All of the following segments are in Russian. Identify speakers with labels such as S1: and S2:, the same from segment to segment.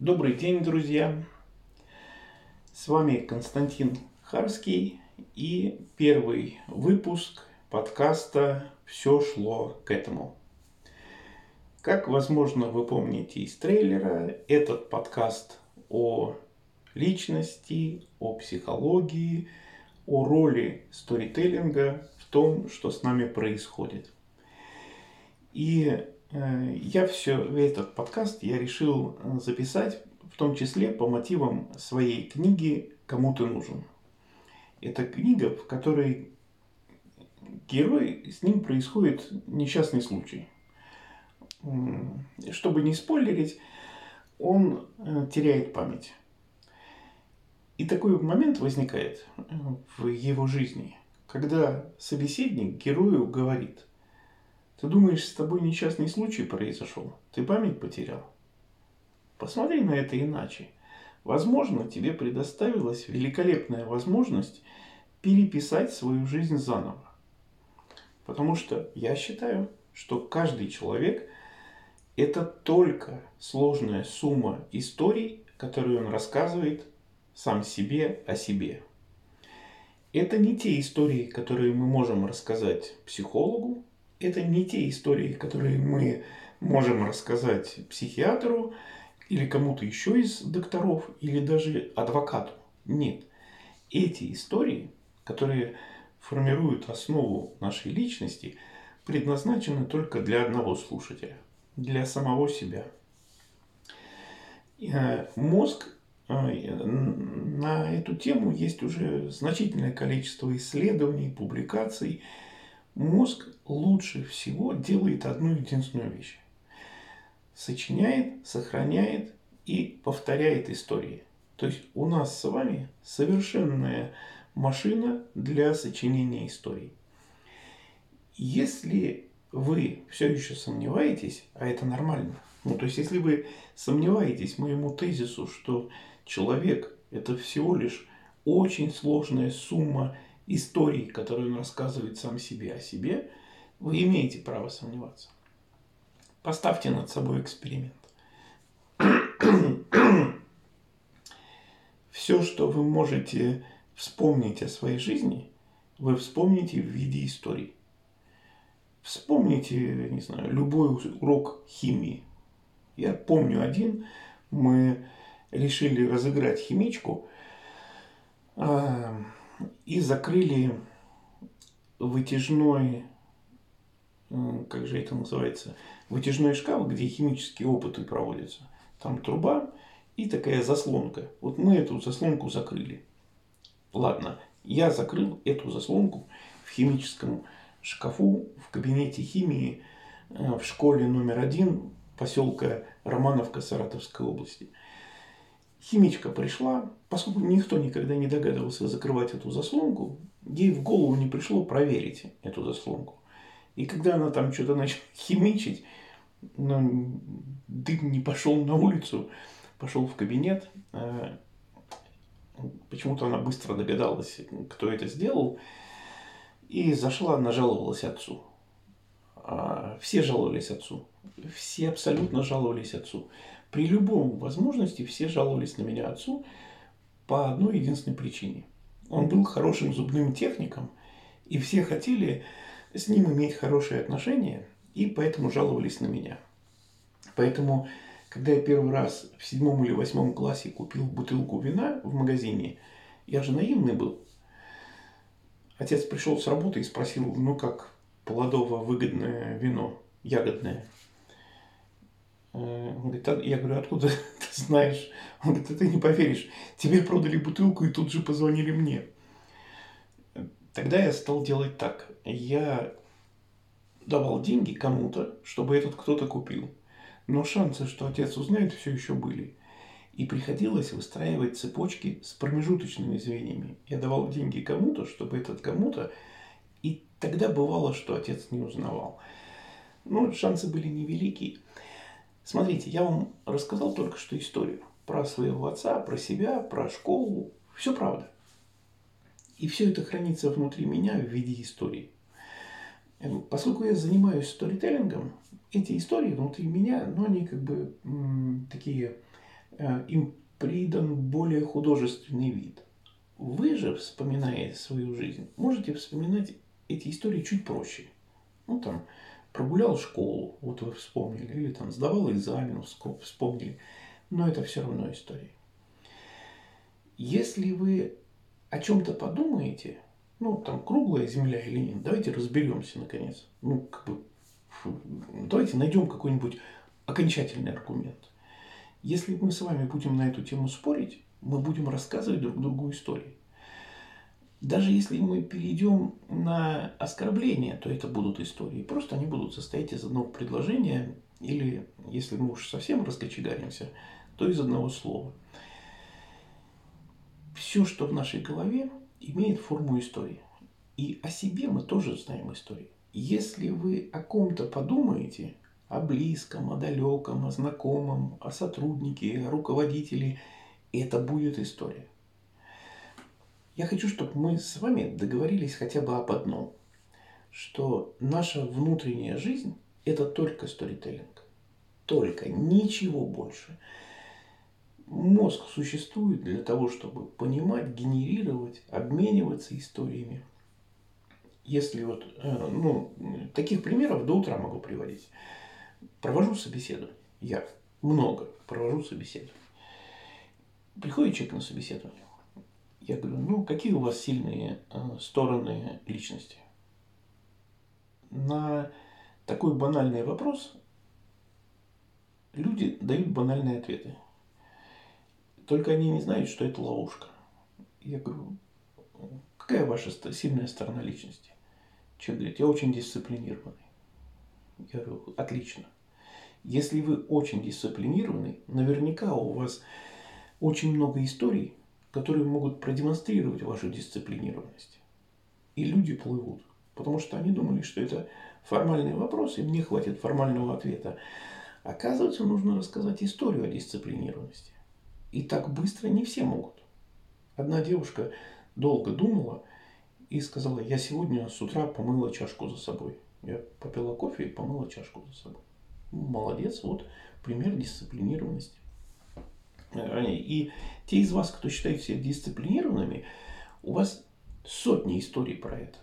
S1: Добрый день, друзья! С вами Константин Харский и первый выпуск подкаста «Все шло к этому». Как, возможно, вы помните из трейлера, этот подкаст о личности, о психологии, о роли сторителлинга в том, что с нами происходит. И я все, этот подкаст я решил э, записать в том числе по мотивам своей книги «Кому ты нужен». Это книга, в которой герой, с ним происходит несчастный случай. Чтобы не спойлерить, он э, теряет память. И такой момент возникает в его жизни, когда собеседник герою говорит – ты думаешь, с тобой несчастный случай произошел? Ты память потерял? Посмотри на это иначе. Возможно, тебе предоставилась великолепная возможность переписать свою жизнь заново. Потому что я считаю, что каждый человек – это только сложная сумма историй, которые он рассказывает сам себе о себе. Это не те истории, которые мы можем рассказать психологу, это не те истории, которые мы можем рассказать психиатру или кому-то еще из докторов, или даже адвокату. Нет. Эти истории, которые формируют основу нашей личности, предназначены только для одного слушателя, для самого себя. Э, мозг э, на эту тему есть уже значительное количество исследований, публикаций – Мозг лучше всего делает одну единственную вещь. Сочиняет, сохраняет и повторяет истории. То есть у нас с вами совершенная машина для сочинения историй. Если вы все еще сомневаетесь, а это нормально, ну то есть если вы сомневаетесь моему тезису, что человек это всего лишь очень сложная сумма истории, которые он рассказывает сам себе о себе, вы имеете право сомневаться. Поставьте над собой эксперимент. Все, что вы можете вспомнить о своей жизни, вы вспомните в виде истории. Вспомните, не знаю, любой урок химии. Я помню один, мы решили разыграть химичку. А, и закрыли вытяжной, как же это называется, вытяжной шкаф, где химические опыты проводятся. Там труба и такая заслонка. Вот мы эту заслонку закрыли. Ладно, я закрыл эту заслонку в химическом шкафу в кабинете химии э, в школе номер один поселка Романовка Саратовской области – Химичка пришла, поскольку никто никогда не догадывался закрывать эту заслонку, ей в голову не пришло проверить эту заслонку. И когда она там что-то начала химичить, ну, дым не пошел на улицу, пошел в кабинет. Э, почему-то она быстро догадалась, кто это сделал. И зашла, нажаловалась отцу. А, все жаловались отцу. Все абсолютно жаловались отцу. При любом возможности все жаловались на меня отцу по одной единственной причине. Он был хорошим зубным техником, и все хотели с ним иметь хорошие отношения, и поэтому жаловались на меня. Поэтому, когда я первый раз в седьмом или восьмом классе купил бутылку вина в магазине, я же наивный был. Отец пришел с работы и спросил, ну как плодово выгодное вино, ягодное – Э, он говорит, «А, я говорю, откуда ты знаешь? Он говорит, ты не поверишь, тебе продали бутылку и тут же позвонили мне. Тогда я стал делать так. Я давал деньги кому-то, чтобы этот кто-то купил. Но шансы, что отец узнает, все еще были. И приходилось выстраивать цепочки с промежуточными звеньями. Я давал деньги кому-то, чтобы этот кому-то... И тогда бывало, что отец не узнавал. Но шансы были невеликие. Смотрите, я вам рассказал только что историю про своего отца, про себя, про школу. Все правда. И все это хранится внутри меня в виде истории. Эм, поскольку я занимаюсь сторителлингом, эти истории внутри меня, ну, они как бы м, такие э, им придан более художественный вид. Вы же, вспоминая свою жизнь, можете вспоминать эти истории чуть проще. Ну, там, прогулял школу, вот вы вспомнили, или там сдавал экзамен, вспомнили. Но это все равно история. Если вы о чем-то подумаете, ну, там, круглая земля или нет, давайте разберемся, наконец. Ну, как бы, давайте найдем какой-нибудь окончательный аргумент. Если мы с вами будем на эту тему спорить, мы будем рассказывать друг другу истории. Даже если мы перейдем на оскорбление, то это будут истории. Просто они будут состоять из одного предложения или, если мы уж совсем раскочегаримся, то из одного слова. Все, что в нашей голове, имеет форму истории. И о себе мы тоже знаем истории. Если вы о ком-то подумаете, о близком, о далеком, о знакомом, о сотруднике, о руководителе, это будет история. Я хочу, чтобы мы с вами договорились хотя бы об одном, что наша внутренняя жизнь – это только сторителлинг. Только, ничего больше. Мозг существует для того, чтобы понимать, генерировать, обмениваться историями. Если вот, э, ну, таких примеров до утра могу приводить. Провожу собеседование. Я много провожу собеседование. Приходит человек на собеседование. Я говорю, ну, какие у вас сильные э, стороны личности? На такой банальный вопрос люди дают банальные ответы. Только они не знают, что это ловушка. Я говорю, какая ваша сильная сторона личности? Человек говорит, я очень дисциплинированный. Я говорю, отлично. Если вы очень дисциплинированы, наверняка у вас очень много историй, которые могут продемонстрировать вашу дисциплинированность. И люди плывут, потому что они думали, что это формальный вопрос, и мне хватит формального ответа. Оказывается, нужно рассказать историю о дисциплинированности. И так быстро не все могут. Одна девушка долго думала и сказала, я сегодня с утра помыла чашку за собой. Я попила кофе и помыла чашку за собой. Молодец, вот пример дисциплинированности. И те из вас, кто считает себя дисциплинированными, у вас сотни историй про это.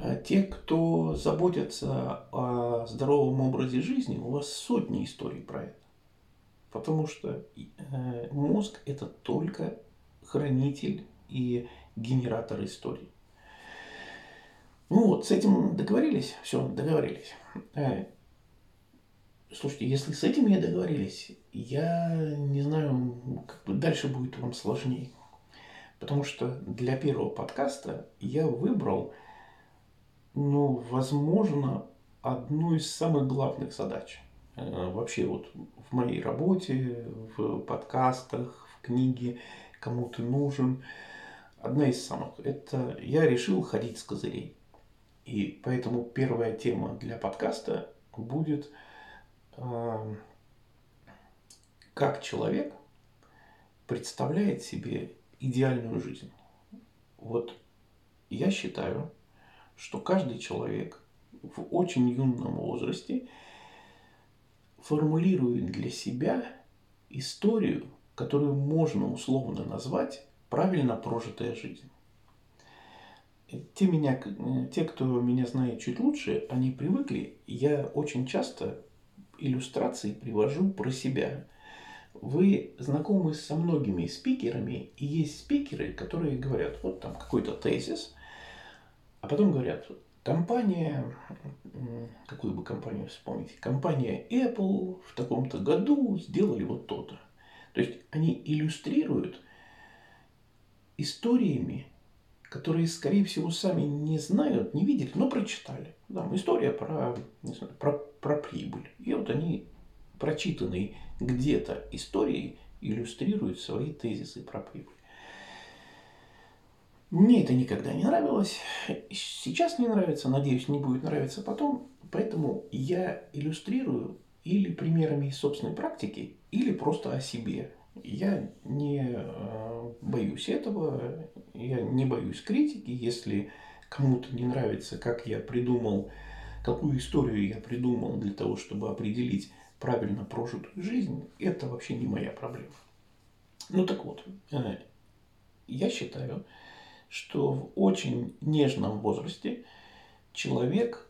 S1: А те, кто заботятся о здоровом образе жизни, у вас сотни историй про это. Потому что э, мозг это только хранитель и генератор историй. Ну вот, с этим договорились? Все, договорились. Э, слушайте, если с этим не договорились, я не знаю, как бы дальше будет вам сложнее. Потому что для первого подкаста я выбрал, ну, возможно, одну из самых главных задач. Э, вообще вот в моей работе, в подкастах, в книге «Кому ты нужен». Одна из самых. Это я решил ходить с козырей. И поэтому первая тема для подкаста будет э, как человек представляет себе идеальную жизнь. Вот я считаю, что каждый человек в очень юном возрасте формулирует для себя историю, которую можно условно назвать правильно прожитая жизнь. Те, меня, те, кто меня знает чуть лучше, они привыкли. Я очень часто иллюстрации привожу про себя. Вы знакомы со многими спикерами, и есть спикеры, которые говорят, вот там какой-то тезис, а потом говорят, компания, какую бы компанию вспомнить, компания Apple в таком-то году сделали вот то-то. То есть они иллюстрируют историями которые, скорее всего, сами не знают, не видели, но прочитали. Там история про, не знаю, про, про прибыль. И вот они, прочитанные где-то истории, иллюстрируют свои тезисы про прибыль. Мне это никогда не нравилось. Сейчас не нравится, надеюсь, не будет нравиться потом. Поэтому я иллюстрирую или примерами из собственной практики, или просто о себе. Я не э, боюсь этого, я не боюсь критики. Если кому-то не нравится, как я придумал, какую историю я придумал для того, чтобы определить, правильно прожитую жизнь, это вообще не моя проблема. Ну так вот, э, я считаю, что в очень нежном возрасте человек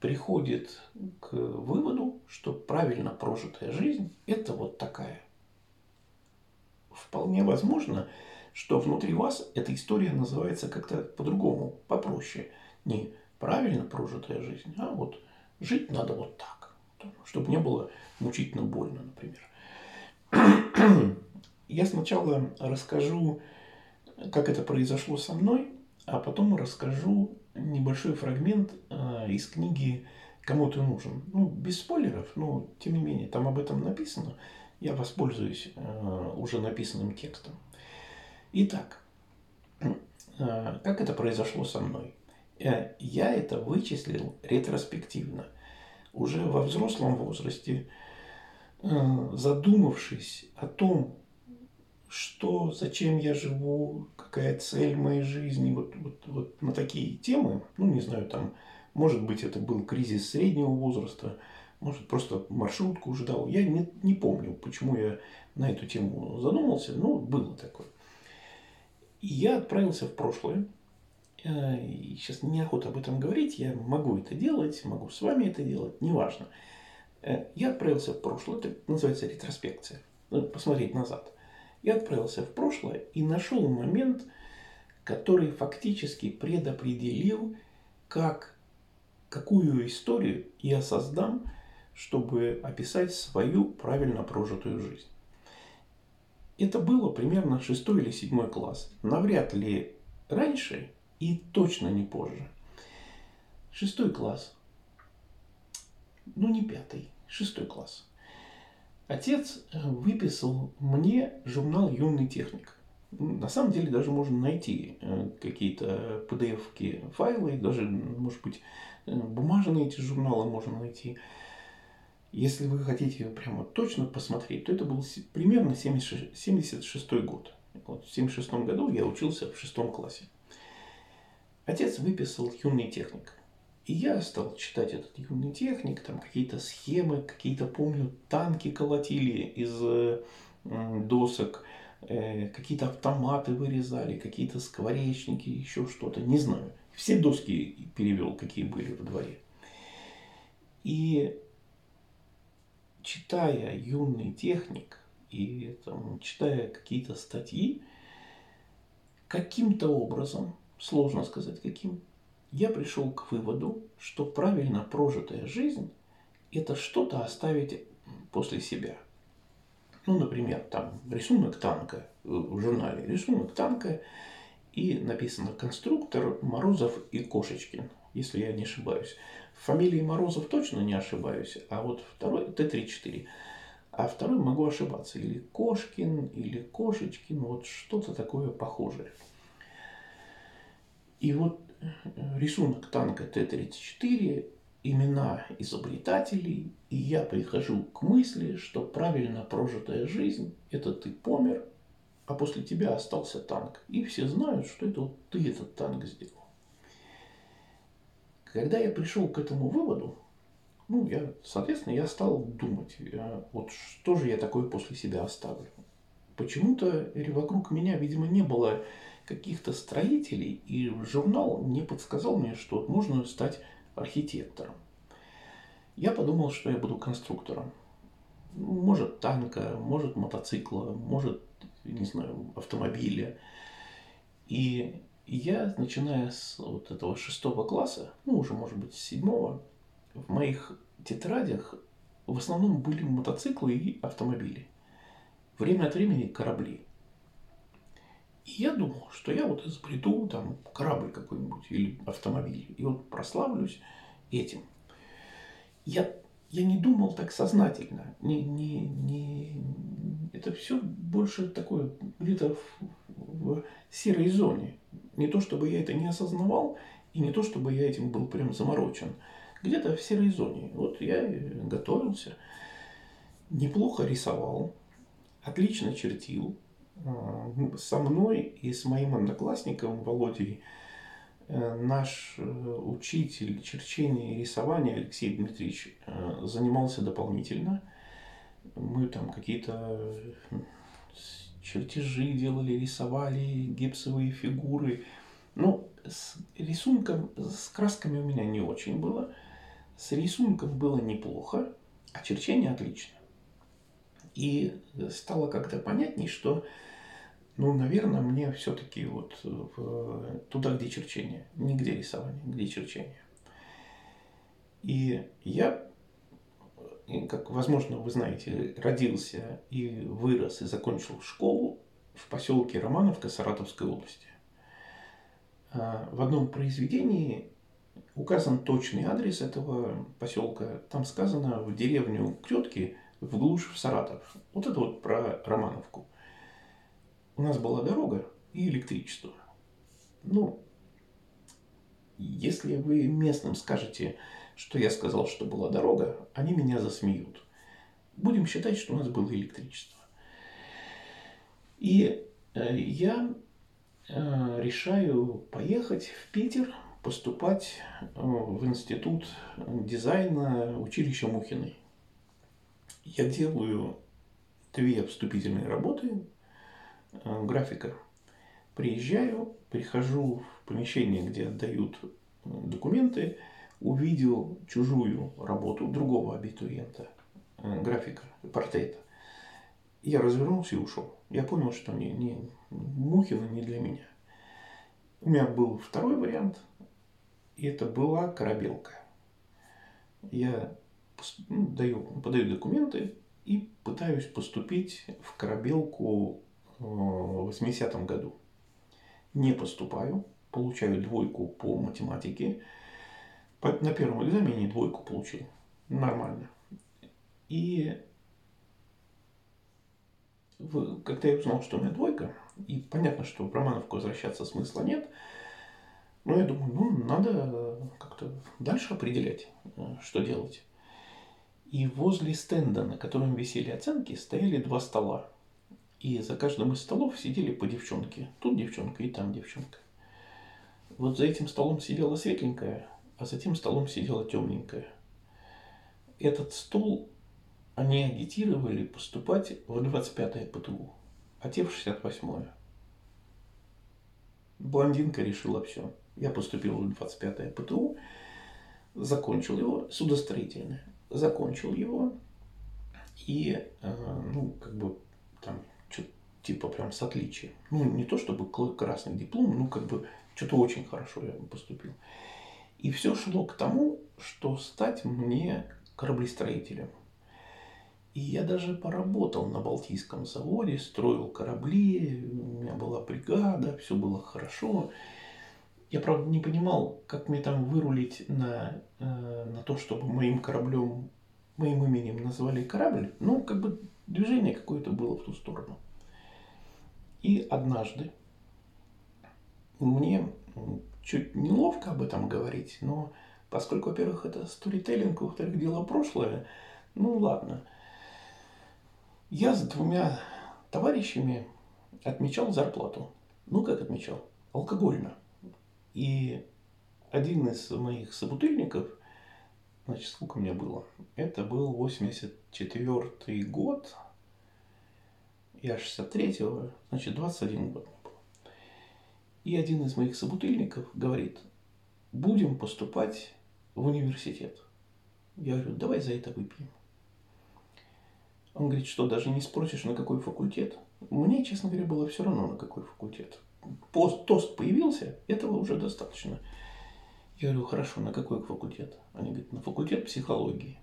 S1: приходит к выводу, что правильно прожитая жизнь – это вот такая. Вполне возможно, что внутри вас эта история называется как-то по-другому, попроще. Не правильно прожитая жизнь, а вот жить надо вот так, чтобы не было мучительно больно, например. Я сначала расскажу, как это произошло со мной, а потом расскажу небольшой фрагмент а, из книги «Кому ты нужен». Ну, без спойлеров, но тем не менее, там об этом написано. Я воспользуюсь а, уже написанным текстом. Итак, а, как это произошло со мной? Э, я это вычислил ретроспективно. Уже во взрослом возрасте, задумавшись о том, что, зачем я живу, какая цель моей жизни, вот, вот, вот на такие темы, ну, не знаю, там, может быть, это был кризис среднего возраста, может, просто маршрутку ждал. Я не, не помню, почему я на эту тему задумался, но было такое. И я отправился в прошлое. Э, и сейчас неохота об этом говорить, я могу это делать, могу с вами это делать, неважно. Э, я отправился в прошлое, это называется ретроспекция, ну, посмотреть назад – я отправился в прошлое и нашел момент, который фактически предопределил, как, какую историю я создам, чтобы описать свою правильно прожитую жизнь. Это было примерно шестой или седьмой класс. Навряд ли раньше и точно не позже. Шестой класс. Ну, не пятый, шестой класс. Отец э, выписал мне журнал «Юный техник». На самом деле даже можно найти э, какие-то PDF файлы, даже, может быть, э, бумажные эти журналы можно найти. Если вы хотите прямо точно посмотреть, то это был примерно 76, 76 год. Вот в 76 году я учился в шестом классе. Отец выписал «Юный техник». И я стал читать этот юный техник, там какие-то схемы, какие-то, помню, танки колотили из э, досок, э, какие-то автоматы вырезали, какие-то скворечники, еще что-то, не знаю. Все доски перевел, какие были во дворе. И читая юный техник и там, читая какие-то статьи, каким-то образом, сложно сказать каким, я пришел к выводу, что правильно прожитая жизнь – это что-то оставить после себя. Ну, например, там рисунок танка в журнале, рисунок танка, и написано «Конструктор Морозов и Кошечкин», если я не ошибаюсь. В фамилии Морозов точно не ошибаюсь, а вот второй Т-34. А второй могу ошибаться. Или Кошкин, или Кошечкин, вот что-то такое похожее. И вот рисунок танка Т-34, имена изобретателей, и я прихожу к мысли, что правильно прожитая жизнь – это ты помер, а после тебя остался танк. И все знают, что это вот ты этот танк сделал. Когда я пришел к этому выводу, ну, я, соответственно, я стал думать, а вот что же я такое после себя оставлю. Почему-то вокруг меня, видимо, не было каких-то строителей, и журнал не подсказал мне, что можно стать архитектором. Я подумал, что я буду конструктором. Может танка, может мотоцикла, может, не знаю, автомобиля. И я, начиная с вот этого шестого класса, ну уже, может быть, с седьмого, в моих тетрадях в основном были мотоциклы и автомобили. Время от времени корабли. И я думал, что я вот изобрету там корабль какой-нибудь или автомобиль. И вот прославлюсь этим. Я, я не думал так сознательно. Не, не, не... Это все больше такое где-то в, в серой зоне. Не то, чтобы я это не осознавал, и не то, чтобы я этим был прям заморочен. Где-то в серой зоне. Вот я готовился, неплохо рисовал, отлично чертил, со мной и с моим одноклассником Володей э, наш э, учитель черчения и рисования Алексей Дмитриевич э, занимался дополнительно. Мы там какие-то чертежи делали, рисовали, гипсовые фигуры. Ну, с рисунком, с красками у меня не очень было. С рисунком было неплохо, а черчение отлично. И стало как-то понятней, что, ну, наверное, мне все-таки вот в, туда, где черчение, не где рисование, где черчение. И я, как, возможно, вы знаете, родился и вырос и закончил школу в поселке Романовка Саратовской области. А, в одном произведении указан точный адрес этого поселка. Там сказано в деревню Кретки в глушь в Саратов. Вот это вот про Романовку. У нас была дорога и электричество. Ну, если вы местным скажете, что я сказал, что была дорога, они меня засмеют. Будем считать, что у нас было электричество. И э, я э, решаю поехать в Питер, поступать э, в институт дизайна училища Мухиной. Я делаю две вступительные работы графика. Приезжаю, прихожу в помещение, где отдают документы, увидел чужую работу другого абитуриента, э, графика, портрета. Я развернулся и ушел. Я понял, что не, не, Мухина не для меня. У меня был второй вариант, и это была корабелка. Я ну, даю, подаю документы и пытаюсь поступить в корабелку э, в 80-м году. Не поступаю, получаю двойку по математике, на первом экзамене двойку получил. Нормально. И когда я узнал, что у меня двойка, и понятно, что в Романовку возвращаться смысла нет, но я думаю, ну, надо как-то дальше определять, что делать. И возле стенда, на котором висели оценки, стояли два стола. И за каждым из столов сидели по девчонке. Тут девчонка и там девчонка. Вот за этим столом сидела светленькая, а за тем столом сидела темненькая. Этот стол они агитировали поступать в 25-е ПТУ, а те в 68-е. Блондинка решила все. Я поступил в 25-е ПТУ, закончил его, судостроительное, закончил его, и, э, ну, как бы, там, типа прям с отличием. Ну, не то чтобы красный диплом, ну, как бы, что-то очень хорошо я поступил. И все шло к тому, что стать мне кораблестроителем. И я даже поработал на Балтийском заводе, строил корабли, у меня была бригада, все было хорошо. Я, правда, не понимал, как мне там вырулить на, э, на то, чтобы моим кораблем, моим именем назвали корабль. Ну, как бы движение какое-то было в ту сторону. И однажды мне чуть неловко об этом говорить, но поскольку, во-первых, это сторителлинг, во-вторых, дело прошлое, ну ладно. Я с двумя товарищами отмечал зарплату. Ну, как отмечал? Алкогольно. И один из моих собутыльников, значит, сколько мне было? Это был 84 год, я 63-го, значит, 21 год. И один из моих собутыльников говорит, будем поступать в университет. Я говорю, давай за это выпьем. Он говорит, что даже не спросишь, на какой факультет. Мне, честно говоря, было все равно, на какой факультет. Пост, тост появился, этого уже достаточно. Я говорю, хорошо, на какой факультет? Они говорят, на факультет психологии.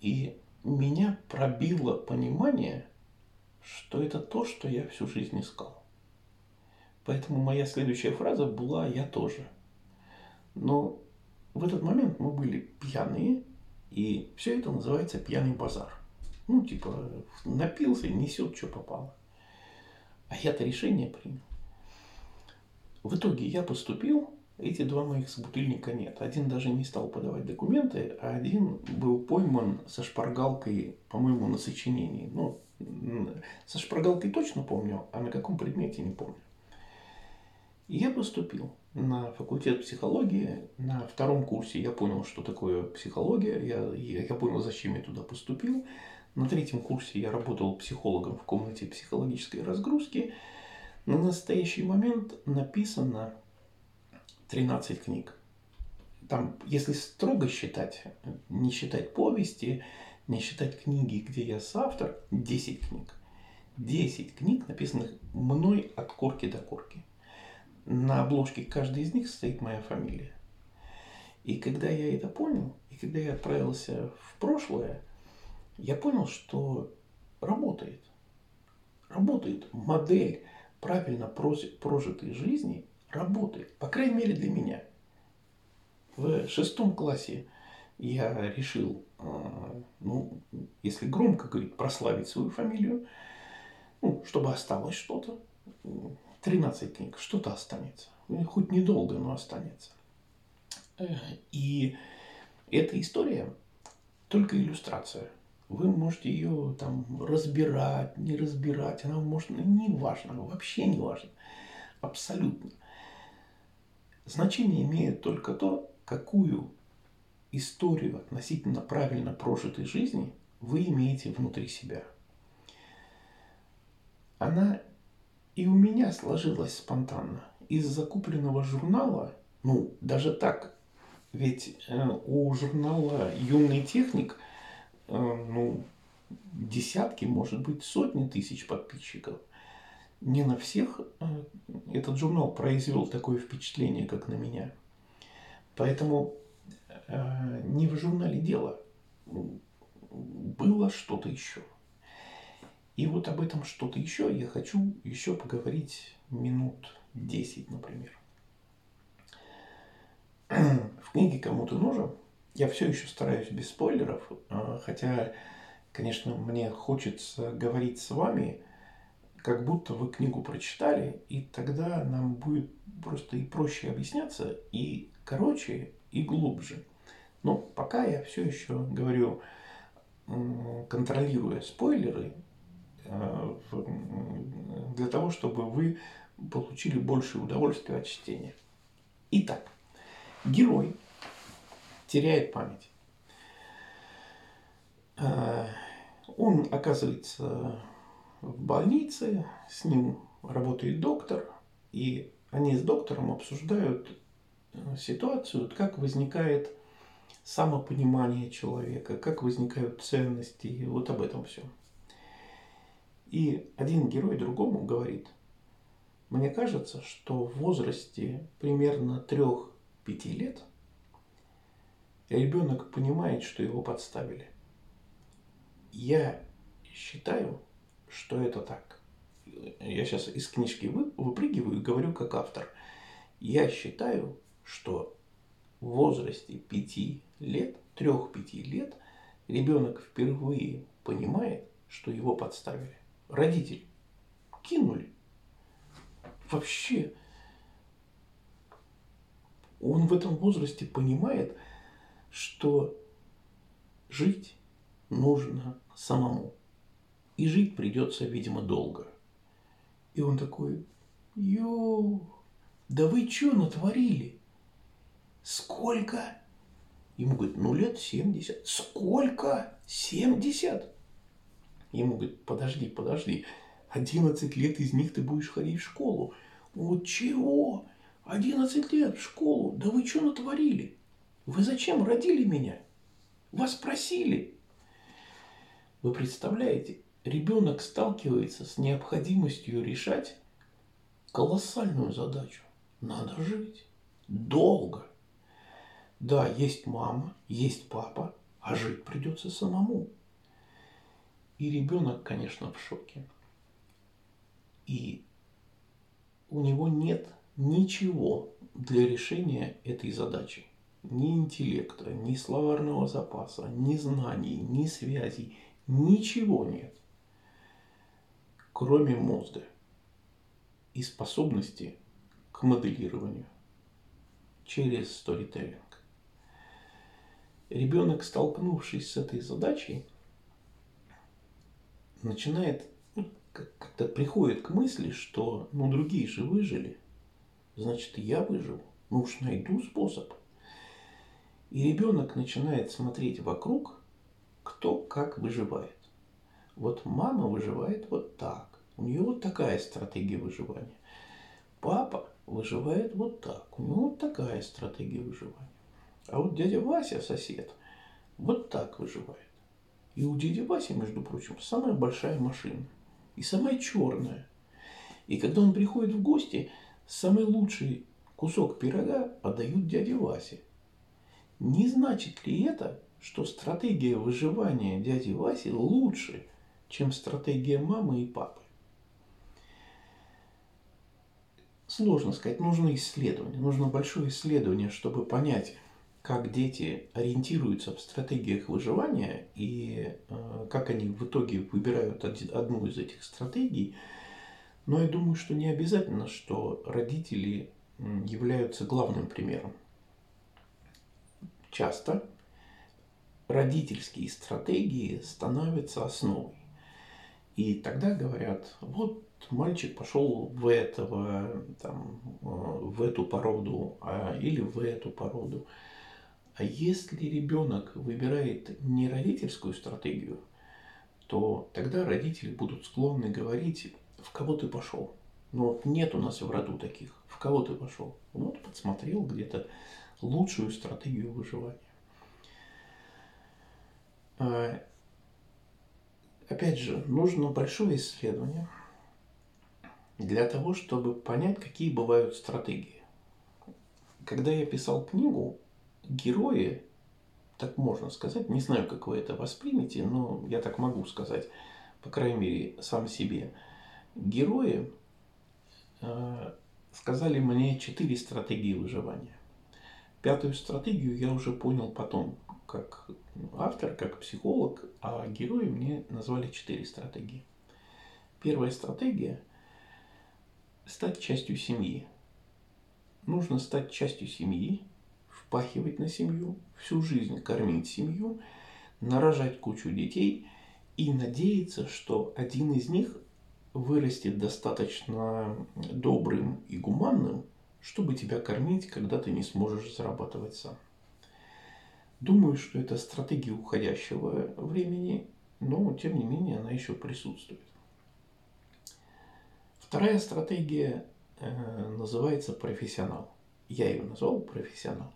S1: И меня пробило понимание, что это то, что я всю жизнь искал. Поэтому моя следующая фраза была «я тоже». Но в этот момент мы были пьяные, и все это называется пьяный базар. Ну, типа, напился, несет, что попало. А я-то решение принял. В итоге я поступил, эти два моих собутыльника нет. Один даже не стал подавать документы, а один был пойман со шпаргалкой, по-моему, на сочинении. Ну, со шпаргалкой точно помню, а на каком предмете не помню. Я поступил на факультет психологии. На втором курсе я понял, что такое психология. Я, я, я понял, зачем я туда поступил. На третьем курсе я работал психологом в комнате психологической разгрузки. На настоящий момент написано 13 книг. Там, если строго считать, не считать повести, не считать книги, где я соавтор, 10 книг. 10 книг, написанных мной от корки до корки. На обложке каждой из них стоит моя фамилия. И когда я это понял, и когда я отправился в прошлое, я понял, что работает. Работает модель правильно прожитой жизни, работает. По крайней мере для меня. В шестом классе я решил, а, ну, если громко говорить, прославить свою фамилию, ну, чтобы осталось что-то. 13 книг, что-то останется. Хоть недолго, но останется. И эта история только иллюстрация. Вы можете ее там разбирать, не разбирать. Она может, ну, не важно, вообще не важно. Абсолютно. Значение имеет только то, какую историю относительно правильно прожитой жизни вы имеете внутри себя. Она и у меня сложилась спонтанно. Из закупленного журнала, ну, даже так, ведь э, у журнала «Юный техник» э, ну, десятки, может быть, сотни тысяч подписчиков. Не на всех э, этот журнал произвел такое впечатление, как на меня. Поэтому э, не в журнале дело. Было что-то еще. И вот об этом что-то еще я хочу еще поговорить минут 10, например. В книге «Кому-то нужен» я все еще стараюсь без спойлеров, э, хотя, конечно, мне хочется говорить с вами, как будто вы книгу прочитали, и тогда нам будет просто и проще объясняться, и короче, и глубже. Но пока я все еще говорю, контролируя спойлеры, э, для того, чтобы вы получили больше удовольствия от чтения. Итак, герой теряет память. Э, он оказывается в больнице, с ним работает доктор, и они с доктором обсуждают э, ситуацию, как возникает самопонимание человека, как возникают ценности, вот об этом все. И один герой другому говорит, мне кажется, что в возрасте примерно 3-5 лет ребенок понимает, что его подставили. Я считаю, что это так. Я сейчас из книжки выпрыгиваю и говорю как автор. Я считаю, что в возрасте 5 лет, 3-5 лет, ребенок впервые понимает, что его подставили. Родители кинули. Вообще, он в этом возрасте понимает, что жить нужно самому. И жить придется, видимо, долго. И он такой, ё, да вы что натворили? Сколько? Ему говорит, ну лет 70. Сколько? 70? Ему говорит, подожди, подожди. 11 лет из них ты будешь ходить в школу. Вот чего? 11 лет в школу? Да вы что натворили? Вы зачем родили меня? Вас просили. Вы представляете, ребенок сталкивается с необходимостью решать колоссальную задачу. Надо жить. Долго. Да, есть мама, есть папа, а жить придется самому. И ребенок, конечно, в шоке. И у него нет ничего для решения этой задачи. Ни интеллекта, ни словарного запаса, ни знаний, ни связей. Ничего нет кроме мозга и способности к моделированию через сторителлинг. Ребенок, столкнувшись с этой задачей, начинает, ну, как-то приходит к мысли, что ну другие же выжили, значит и я выживу. Ну уж найду способ. И ребенок начинает смотреть вокруг, кто как выживает. Вот мама выживает вот так. У нее вот такая стратегия выживания. Папа выживает вот так. У него вот такая стратегия выживания. А вот дядя Вася, сосед, вот так выживает. И у дяди Васи, между прочим, самая большая машина. И самая черная. И когда он приходит в гости, самый лучший кусок пирога отдают дяде Васе. Не значит ли это, что стратегия выживания дяди Васи лучше, чем стратегия мамы и папы? Сложно сказать, нужно исследование, нужно большое исследование, чтобы понять, как дети ориентируются в стратегиях выживания и э, как они в итоге выбирают одну из этих стратегий. Но я думаю, что не обязательно, что родители являются главным примером. Часто родительские стратегии становятся основой. И тогда говорят, вот мальчик пошел в этого, там, э, в эту породу а, или в эту породу. А если ребенок выбирает не родительскую стратегию, то тогда родители будут склонны говорить, в кого ты пошел. Ну вот нет у нас в роду таких. В кого ты пошел? Вот подсмотрел где-то лучшую стратегию выживания. Опять же, нужно большое исследование для того, чтобы понять, какие бывают стратегии. Когда я писал книгу, герои, так можно сказать, не знаю, как вы это воспримете, но я так могу сказать, по крайней мере, сам себе. Герои э, сказали мне четыре стратегии выживания. Пятую стратегию я уже понял потом, как автор, как психолог, а герои мне назвали четыре стратегии. Первая стратегия – стать частью семьи. Нужно стать частью семьи, впахивать на семью, всю жизнь кормить семью, нарожать кучу детей и надеяться, что один из них вырастет достаточно добрым и гуманным, чтобы тебя кормить, когда ты не сможешь зарабатывать сам. Думаю, что это стратегия уходящего времени, но тем не менее она еще присутствует. Вторая стратегия э, называется профессионал. Я ее назвал профессионал.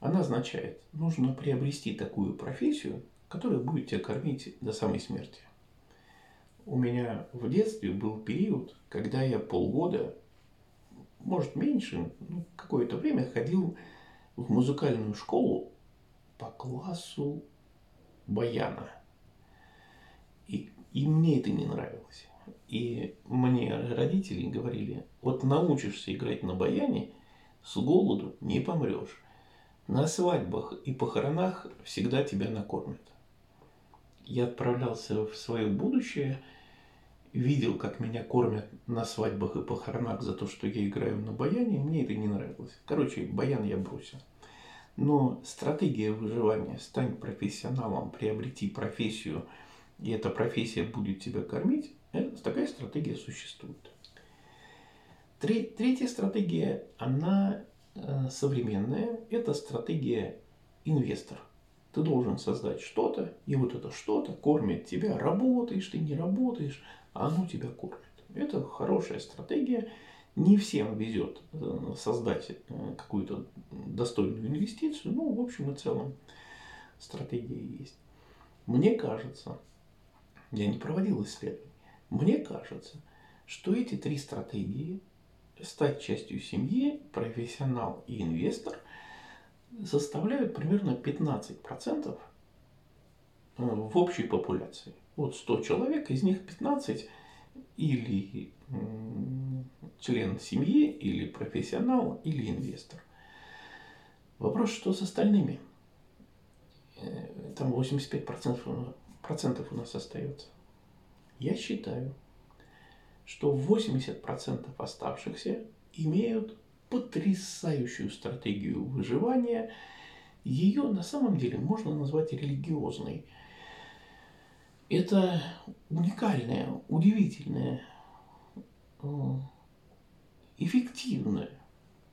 S1: Она означает, нужно приобрести такую профессию, которая будет тебя кормить до самой смерти. У меня в детстве был период, когда я полгода, может меньше, ну, какое-то время ходил в музыкальную школу по классу баяна. И, и мне это не нравилось. И мне родители говорили, вот научишься играть на баяне, с голоду не помрешь. На свадьбах и похоронах всегда тебя накормят. Я отправлялся в свое будущее, видел, как меня кормят на свадьбах и похоронах за то, что я играю на баяне, и мне это не нравилось. Короче, баян я бросил. Но стратегия выживания, стань профессионалом, приобрети профессию, и эта профессия будет тебя кормить, это, такая стратегия существует. Третья стратегия, она Э, современная – это стратегия инвестор. Ты должен создать что-то, и вот это что-то кормит тебя. Работаешь ты, не работаешь, а оно тебя кормит. Это хорошая стратегия. Не всем везет э, создать э, какую-то достойную инвестицию, но в общем и целом стратегия есть. Мне кажется, я не проводил исследований, мне кажется, что эти три стратегии стать частью семьи, профессионал и инвестор составляют примерно 15% э, в общей популяции. Вот 100 человек, из них 15 или член семьи, или профессионал, или инвестор. Вопрос, что с остальными? Э, там 85% процентов у нас остается. Я считаю, что 80% оставшихся имеют потрясающую стратегию выживания. Ее на самом деле можно назвать религиозной. Это уникальная, удивительная, эффективная,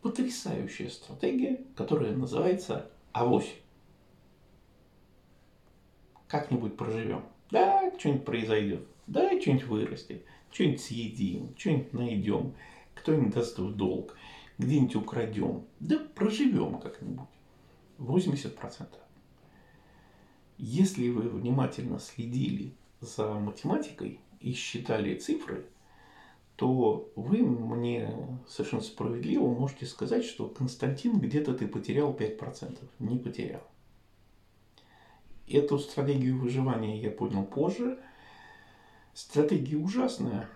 S1: потрясающая стратегия, которая называется авось. Как-нибудь проживем. Да, что-нибудь произойдет. Да, что-нибудь вырастет. Что-нибудь съедим, что-нибудь найдем. Кто-нибудь даст в долг. Где-нибудь украдем. Да проживем как-нибудь. 80%. Если вы внимательно следили за математикой и считали цифры, то вы мне совершенно справедливо можете сказать, что Константин где-то ты потерял 5%. Не потерял. Эту стратегию выживания я понял позже. Стратегия ужасная,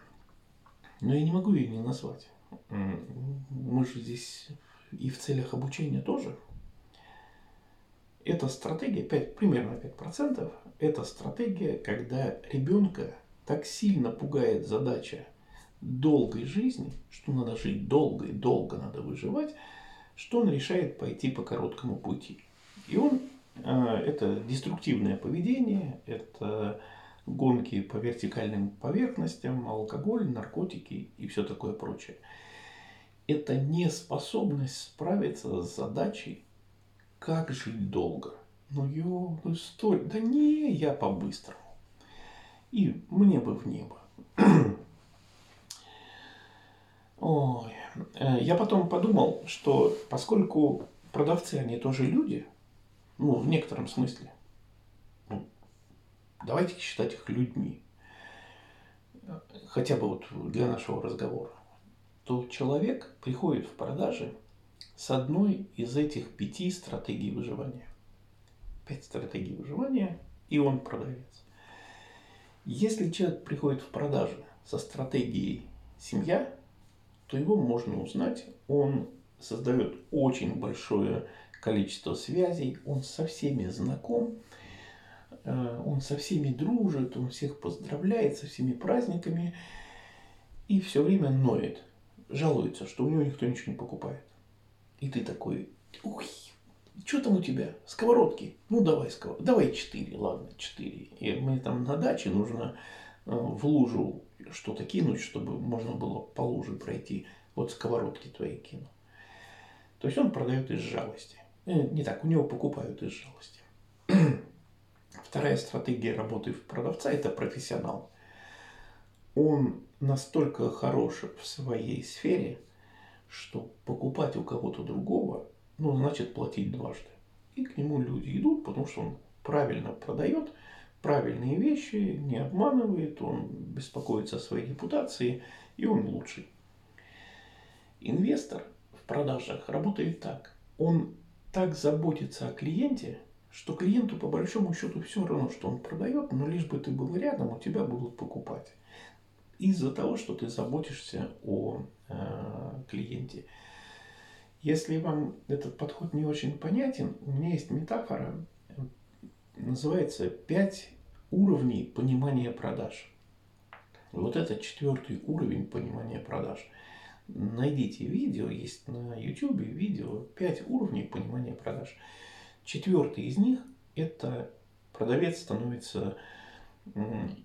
S1: но я не могу ее не назвать. Мы же здесь и в целях обучения тоже. Эта стратегия, 5, примерно 5%, это стратегия, когда ребенка так сильно пугает задача долгой жизни, что надо жить долго и долго надо выживать, что он решает пойти по короткому пути. И он а, это деструктивное поведение, это гонки по вертикальным поверхностям, алкоголь, наркотики и все такое прочее. Это неспособность справиться с задачей, как жить долго. Ну, ё, ну стой, да не, я по-быстрому. И мне бы в небо. Ой. Э, я потом подумал, что поскольку продавцы, они тоже люди, ну, в некотором смысле. Ну, давайте считать их людьми. Хотя бы вот для нашего разговора. То человек приходит в продажи с одной из этих пяти стратегий выживания. Пять стратегий выживания, и он продавец. Если человек приходит в продажи со стратегией семья, то его можно узнать. Он создает очень большое количество связей, он со всеми знаком, э, он со всеми дружит, он всех поздравляет со всеми праздниками и все время ноет, жалуется, что у него никто ничего не покупает. И ты такой, ух, что там у тебя? Сковородки? Ну давай, сковородки. давай четыре, ладно, четыре. И мне там на даче нужно э, в лужу что-то кинуть, чтобы можно было по луже пройти. Вот сковородки твои кину. То есть он продает из жалости. Э, не так, у него покупают из жалости. Вторая стратегия работы продавца – это профессионал. Он настолько хорош в своей сфере, что покупать у кого-то другого, ну, значит платить дважды. И к нему люди идут, потому что он правильно продает, правильные вещи, не обманывает, он беспокоится о своей репутации, и он лучший. Инвестор в продажах работает так. Он так заботится о клиенте, что клиенту по большому счету все равно, что он продает, но лишь бы ты был рядом, у тебя будут покупать. Из-за того, что ты заботишься о клиенте. Если вам этот подход не очень понятен, у меня есть метафора, называется «пять уровней понимания продаж». Вот это четвертый уровень понимания продаж – Найдите видео, есть на YouTube видео 5 уровней понимания продаж. Четвертый из них – это продавец становится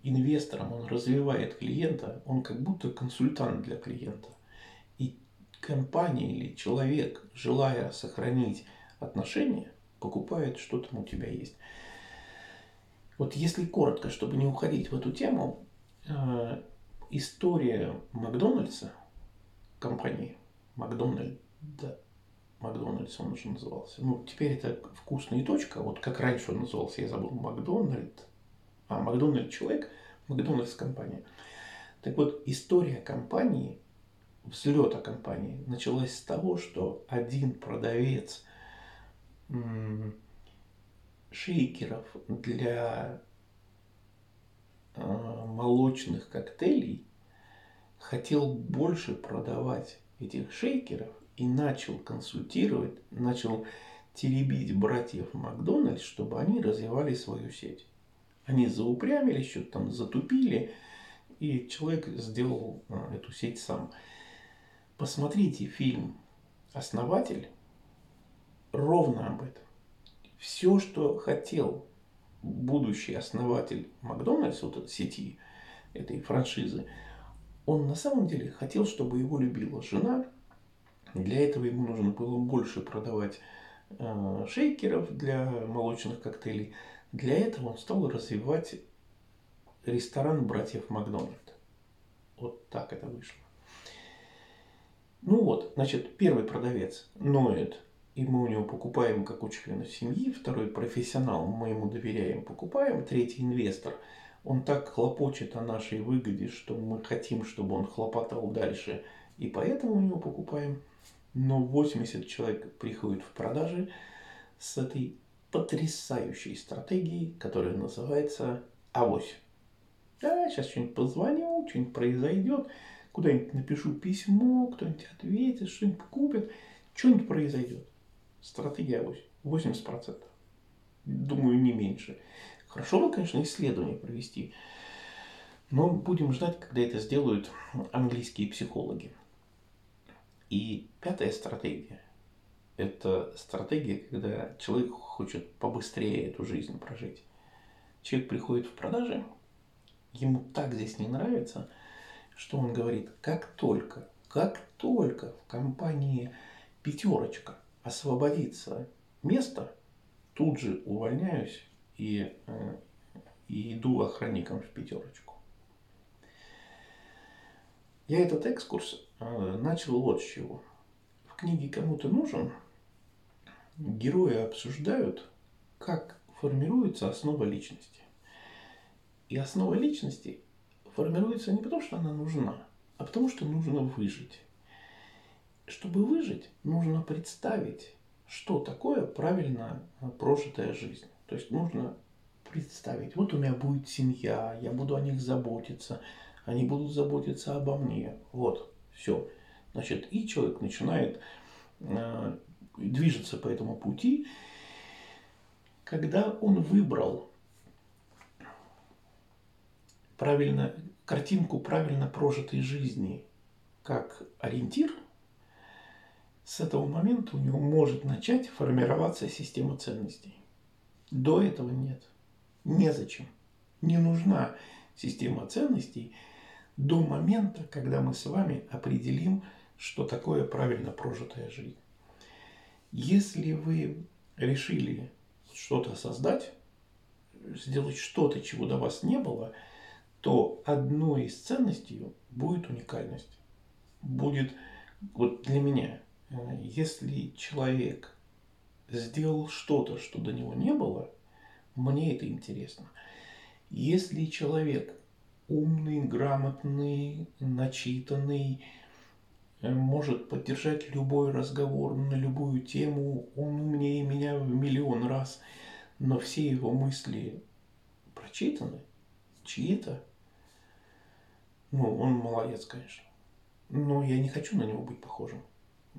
S1: инвестором, он развивает клиента, он как будто консультант для клиента. Компания или человек, желая сохранить отношения, покупает, что там у тебя есть. Вот если коротко, чтобы не уходить в эту тему, э, история Макдональдса – компании Макдональд, да, Макдональдс он уже назывался. Ну, теперь это вкусная точка. Вот как раньше он назывался, я забыл, Макдональд. А, Макдональд человек, Макдональдс компания. Так вот, история компании, взлета компании началась с того, что один продавец шейкеров для э, молочных коктейлей хотел больше продавать этих шейкеров и начал консультировать, начал теребить братьев Макдональдс, чтобы они развивали свою сеть. Они заупрямились, что-то там затупили, и человек сделал а, эту сеть сам. Посмотрите фильм «Основатель» ровно об этом. Все, что хотел будущий основатель Макдональдс, вот этой сети, этой франшизы, он на самом деле хотел, чтобы его любила жена, Для этого ему нужно было больше продавать э, шейкеров для молочных коктейлей. Для этого он стал развивать ресторан братьев Макдональд. Вот так это вышло. Ну вот, значит, первый продавец ноет, и мы у него покупаем как у члена семьи. Второй профессионал, мы ему доверяем, покупаем. Третий инвестор, он так хлопочет о нашей выгоде, что мы хотим, чтобы он хлопотал дальше, и поэтому у него покупаем. Но 80 человек приходят в продажи с этой потрясающей стратегией, которая называется авось. Да, сейчас что-нибудь позвоню, что-нибудь произойдет, куда-нибудь напишу письмо, кто-нибудь ответит, что-нибудь купит, что-нибудь произойдет. Стратегия авось. 80%. Думаю, не меньше. Хорошо бы, конечно, исследование провести, но будем ждать, когда это сделают английские психологи. И пятая стратегия – это стратегия, когда человек хочет побыстрее эту жизнь прожить. Человек приходит в продажи, ему так здесь не нравится, что он говорит, как только, как только в компании пятерочка освободится место, тут же увольняюсь и, э, и иду охранником в пятерочку. Я этот экскурс э, начал вот с чего. В книге «Кому-то нужен» герои обсуждают, как формируется основа личности. И основа личности формируется не потому, что она нужна, а потому, что нужно выжить. Чтобы выжить, нужно представить, что такое правильно прожитая жизнь. То есть нужно представить, вот у меня будет семья, я буду о них заботиться, они будут заботиться обо мне. Вот, все. Значит, и человек начинает э, движется по этому пути, когда он выбрал правильно, картинку правильно прожитой жизни как ориентир, с этого момента у него может начать формироваться система ценностей. До этого нет. Незачем. Не нужна система ценностей до момента, когда мы с вами определим, что такое правильно прожитая жизнь. Если вы решили что-то создать, сделать что-то, чего до вас не было, то одной из ценностей будет уникальность. Будет, вот для меня, э, если человек сделал что-то, что до него не было, мне это интересно. Если человек умный, грамотный, начитанный, э, может поддержать любой разговор на любую тему, он умнее меня в миллион раз, но все его мысли прочитаны, чьи-то, ну, он молодец, конечно. Но я не хочу на него быть похожим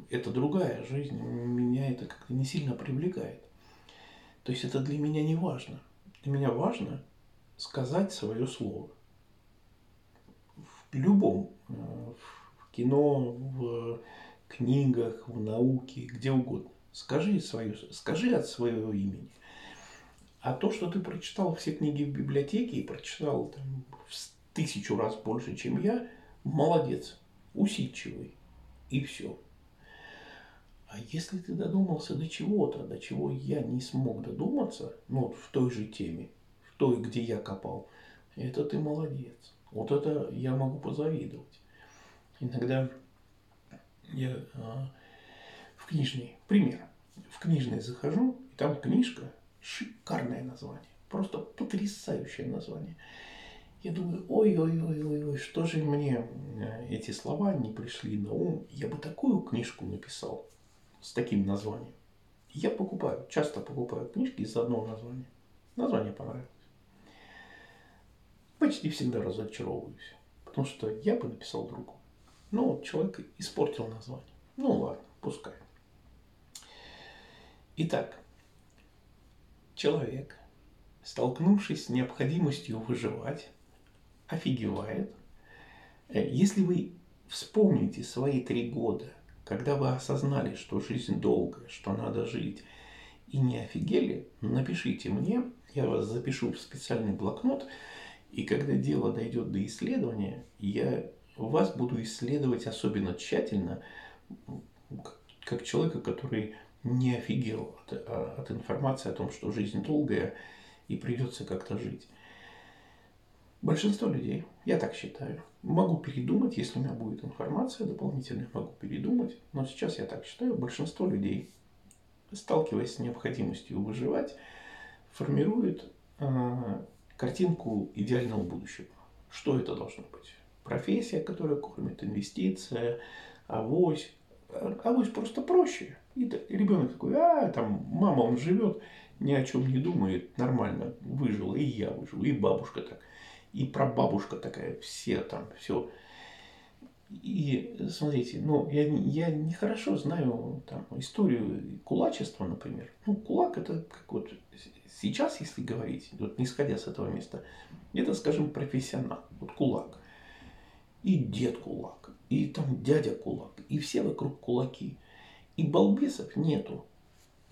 S1: это другая жизнь, меня это как-то не сильно привлекает. То есть это для меня не важно. Для меня важно сказать свое слово. В любом, э, в кино, в книгах, в науке, где угодно. Скажи, свое, скажи от своего имени. А то, что ты прочитал все книги в библиотеке и прочитал там, в тысячу раз больше, чем я, молодец, усидчивый. И все. А если ты додумался до чего-то, до чего я не смог додуматься, ну вот в той же теме, в той, где я копал, это ты молодец. Вот это я могу позавидовать. Иногда я а, в книжный, пример, в книжный захожу, и там книжка, шикарное название, просто потрясающее название. Я думаю, ой-ой-ой-ой, что же мне э, эти слова не пришли на ум, я бы такую книжку написал с таким названием. Я покупаю, часто покупаю книжки из одного названия. Название понравилось. Почти всегда разочаровываюсь, потому что я бы написал другу. Но человек испортил название. Ну ладно, пускай. Итак, человек, столкнувшись с необходимостью выживать, офигевает. Э, если вы вспомните свои три года когда вы осознали, что жизнь долгая, что надо жить, и не офигели, напишите мне, я вас запишу в специальный блокнот, и когда дело дойдет до исследования, я вас буду исследовать особенно тщательно, как человека, который не офигел от, а, от информации о том, что жизнь долгая и придется как-то жить. Большинство людей, я так считаю, могу передумать, если у меня будет информация дополнительная, могу передумать, но сейчас я так считаю, большинство людей, сталкиваясь с необходимостью выживать, формирует э, картинку идеального будущего. Что это должно быть? Профессия, которая кормит, инвестиция, авось. Авось просто проще. И ребенок такой, а, там, мама, он живет, ни о чем не думает, нормально, выжил, и я выжил, и бабушка так и прабабушка такая, все там, все. И смотрите, ну, я, я нехорошо знаю там, историю кулачества, например. Ну, кулак это как вот сейчас, если говорить, вот не сходя с этого места, это, скажем, профессионал, вот кулак. И дед кулак, и там дядя кулак, и все вокруг кулаки. И балбесов нету.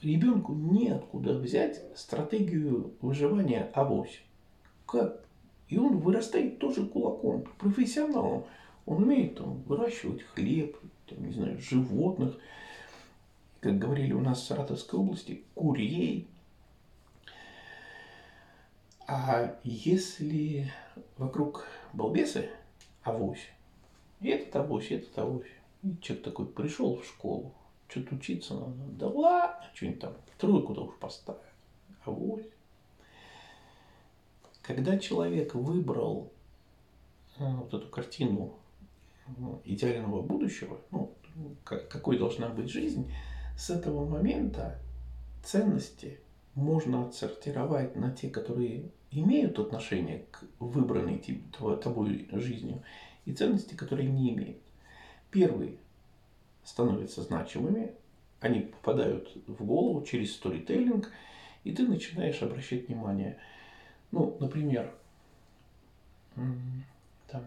S1: Ребенку неоткуда взять стратегию выживания авось. Как и он вырастает тоже кулаком, профессионалом. Он умеет там, выращивать хлеб, там, не знаю, животных. Как говорили у нас в Саратовской области, курей. А если вокруг балбесы авось, и этот авось, и этот авось, и человек такой пришел в школу, что-то учиться надо, да ладно, что-нибудь там, тройку-то уж поставят, авось. Когда человек выбрал э, вот эту картину э, идеального будущего, ну, какой должна быть жизнь, с этого момента ценности можно отсортировать на те, которые имеют отношение к выбранной тобой жизнью, и ценности, которые не имеют. Первые становятся значимыми, они попадают в голову через сторителлинг, и ты начинаешь обращать внимание – ну, например, там,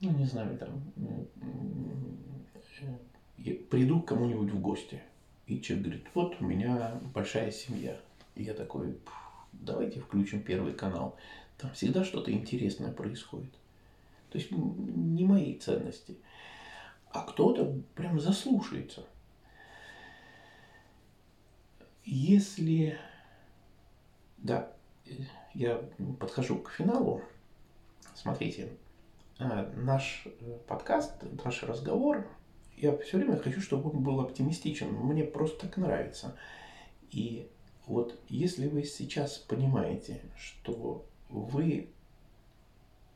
S1: ну, не знаю, там, я приду к кому-нибудь в гости, и человек говорит, вот у меня большая семья. И я такой, давайте включим первый канал. Там всегда что-то интересное происходит. То есть не мои ценности. А кто-то прям заслушается. Если, да, я подхожу к финалу. Смотрите, э, наш э, подкаст, наш разговор, я все время хочу, чтобы он был оптимистичен. Мне просто так нравится. И вот если вы сейчас понимаете, что вы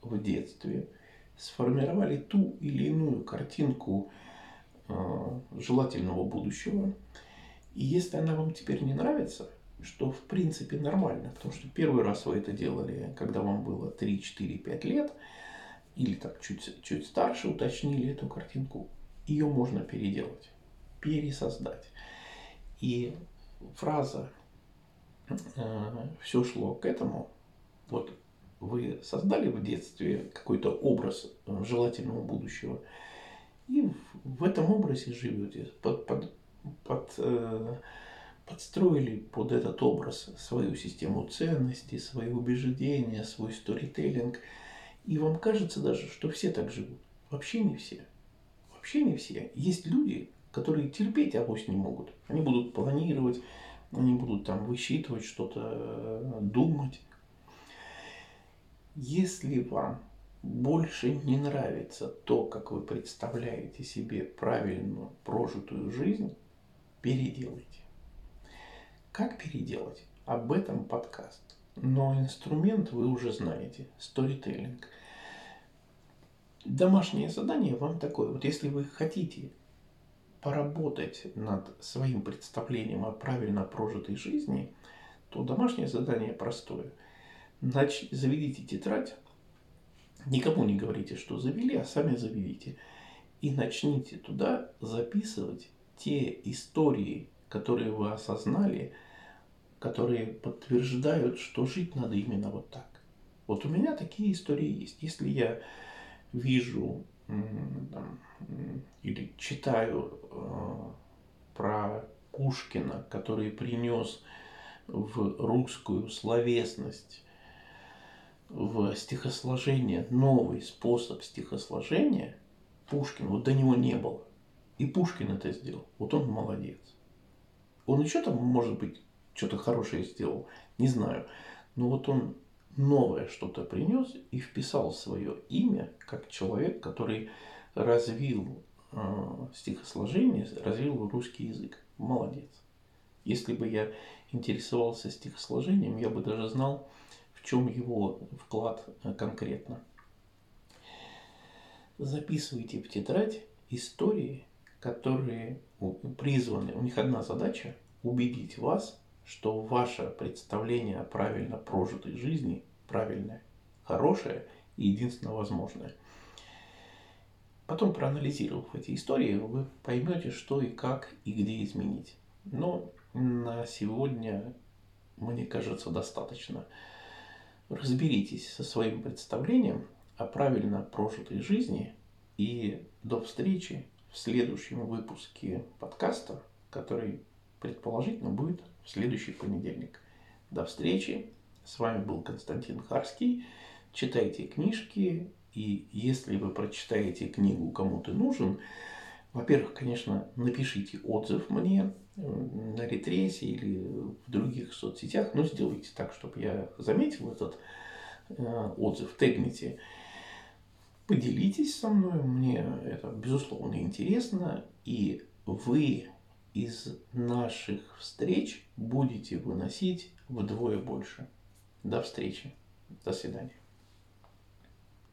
S1: в детстве сформировали ту или иную картинку э, желательного будущего, и если она вам теперь не нравится, что в принципе нормально, потому что первый раз вы это делали, когда вам было 3, 4, 5 лет, или так чуть, чуть старше уточнили эту картинку, ее можно переделать, пересоздать. И фраза э, «все шло к этому», вот вы создали в детстве какой-то образ э, желательного будущего, и в, этом образе живете под, под, под э, подстроили под этот образ свою систему ценностей, свои убеждения, свой сторителлинг. И вам кажется даже, что все так живут. Вообще не все. Вообще не все. Есть люди, которые терпеть авось не могут. Они будут планировать, они будут там высчитывать что-то, думать. Если вам больше не нравится то, как вы представляете себе правильную прожитую жизнь, переделайте. Как переделать? Об этом подкаст. Но инструмент вы уже знаете. Storytelling. Домашнее задание вам такое. Вот если вы хотите поработать над своим представлением о правильно прожитой жизни, то домашнее задание простое. Нач... Заведите тетрадь, никому не говорите, что завели, а сами заведите. И начните туда записывать те истории, которые вы осознали, которые подтверждают, что жить надо именно вот так. Вот у меня такие истории есть. Если я вижу там, или читаю э, про Пушкина, который принес в русскую словесность, в стихосложение новый способ стихосложения, Пушкин, вот до него не было. И Пушкин это сделал. Вот он молодец. Он еще там, может быть, что-то хорошее сделал, не знаю. Но вот он новое что-то принес и вписал свое имя как человек, который развил э, стихосложение, развил русский язык. Молодец. Если бы я интересовался стихосложением, я бы даже знал, в чем его вклад э, конкретно. Записывайте в тетрадь истории, которые призваны, у них одна задача – убедить вас, что ваше представление о правильно прожитой жизни правильное, хорошее и единственно возможное. Потом, проанализировав эти истории, вы поймете, что и как и где изменить. Но на сегодня, мне кажется, достаточно. Разберитесь со своим представлением о правильно прожитой жизни и до встречи в следующем выпуске подкаста, который предположительно будет в следующий понедельник. До встречи. С вами был Константин Харский. Читайте книжки, и если вы прочитаете книгу «Кому ты нужен», во-первых, конечно, напишите отзыв мне на Ретресе или в других соцсетях, но сделайте так, чтобы я заметил этот э, отзыв, тегните. Поделитесь со мной, мне это безусловно интересно, и вы из наших встреч будете выносить вдвое больше. До встречи. До свидания.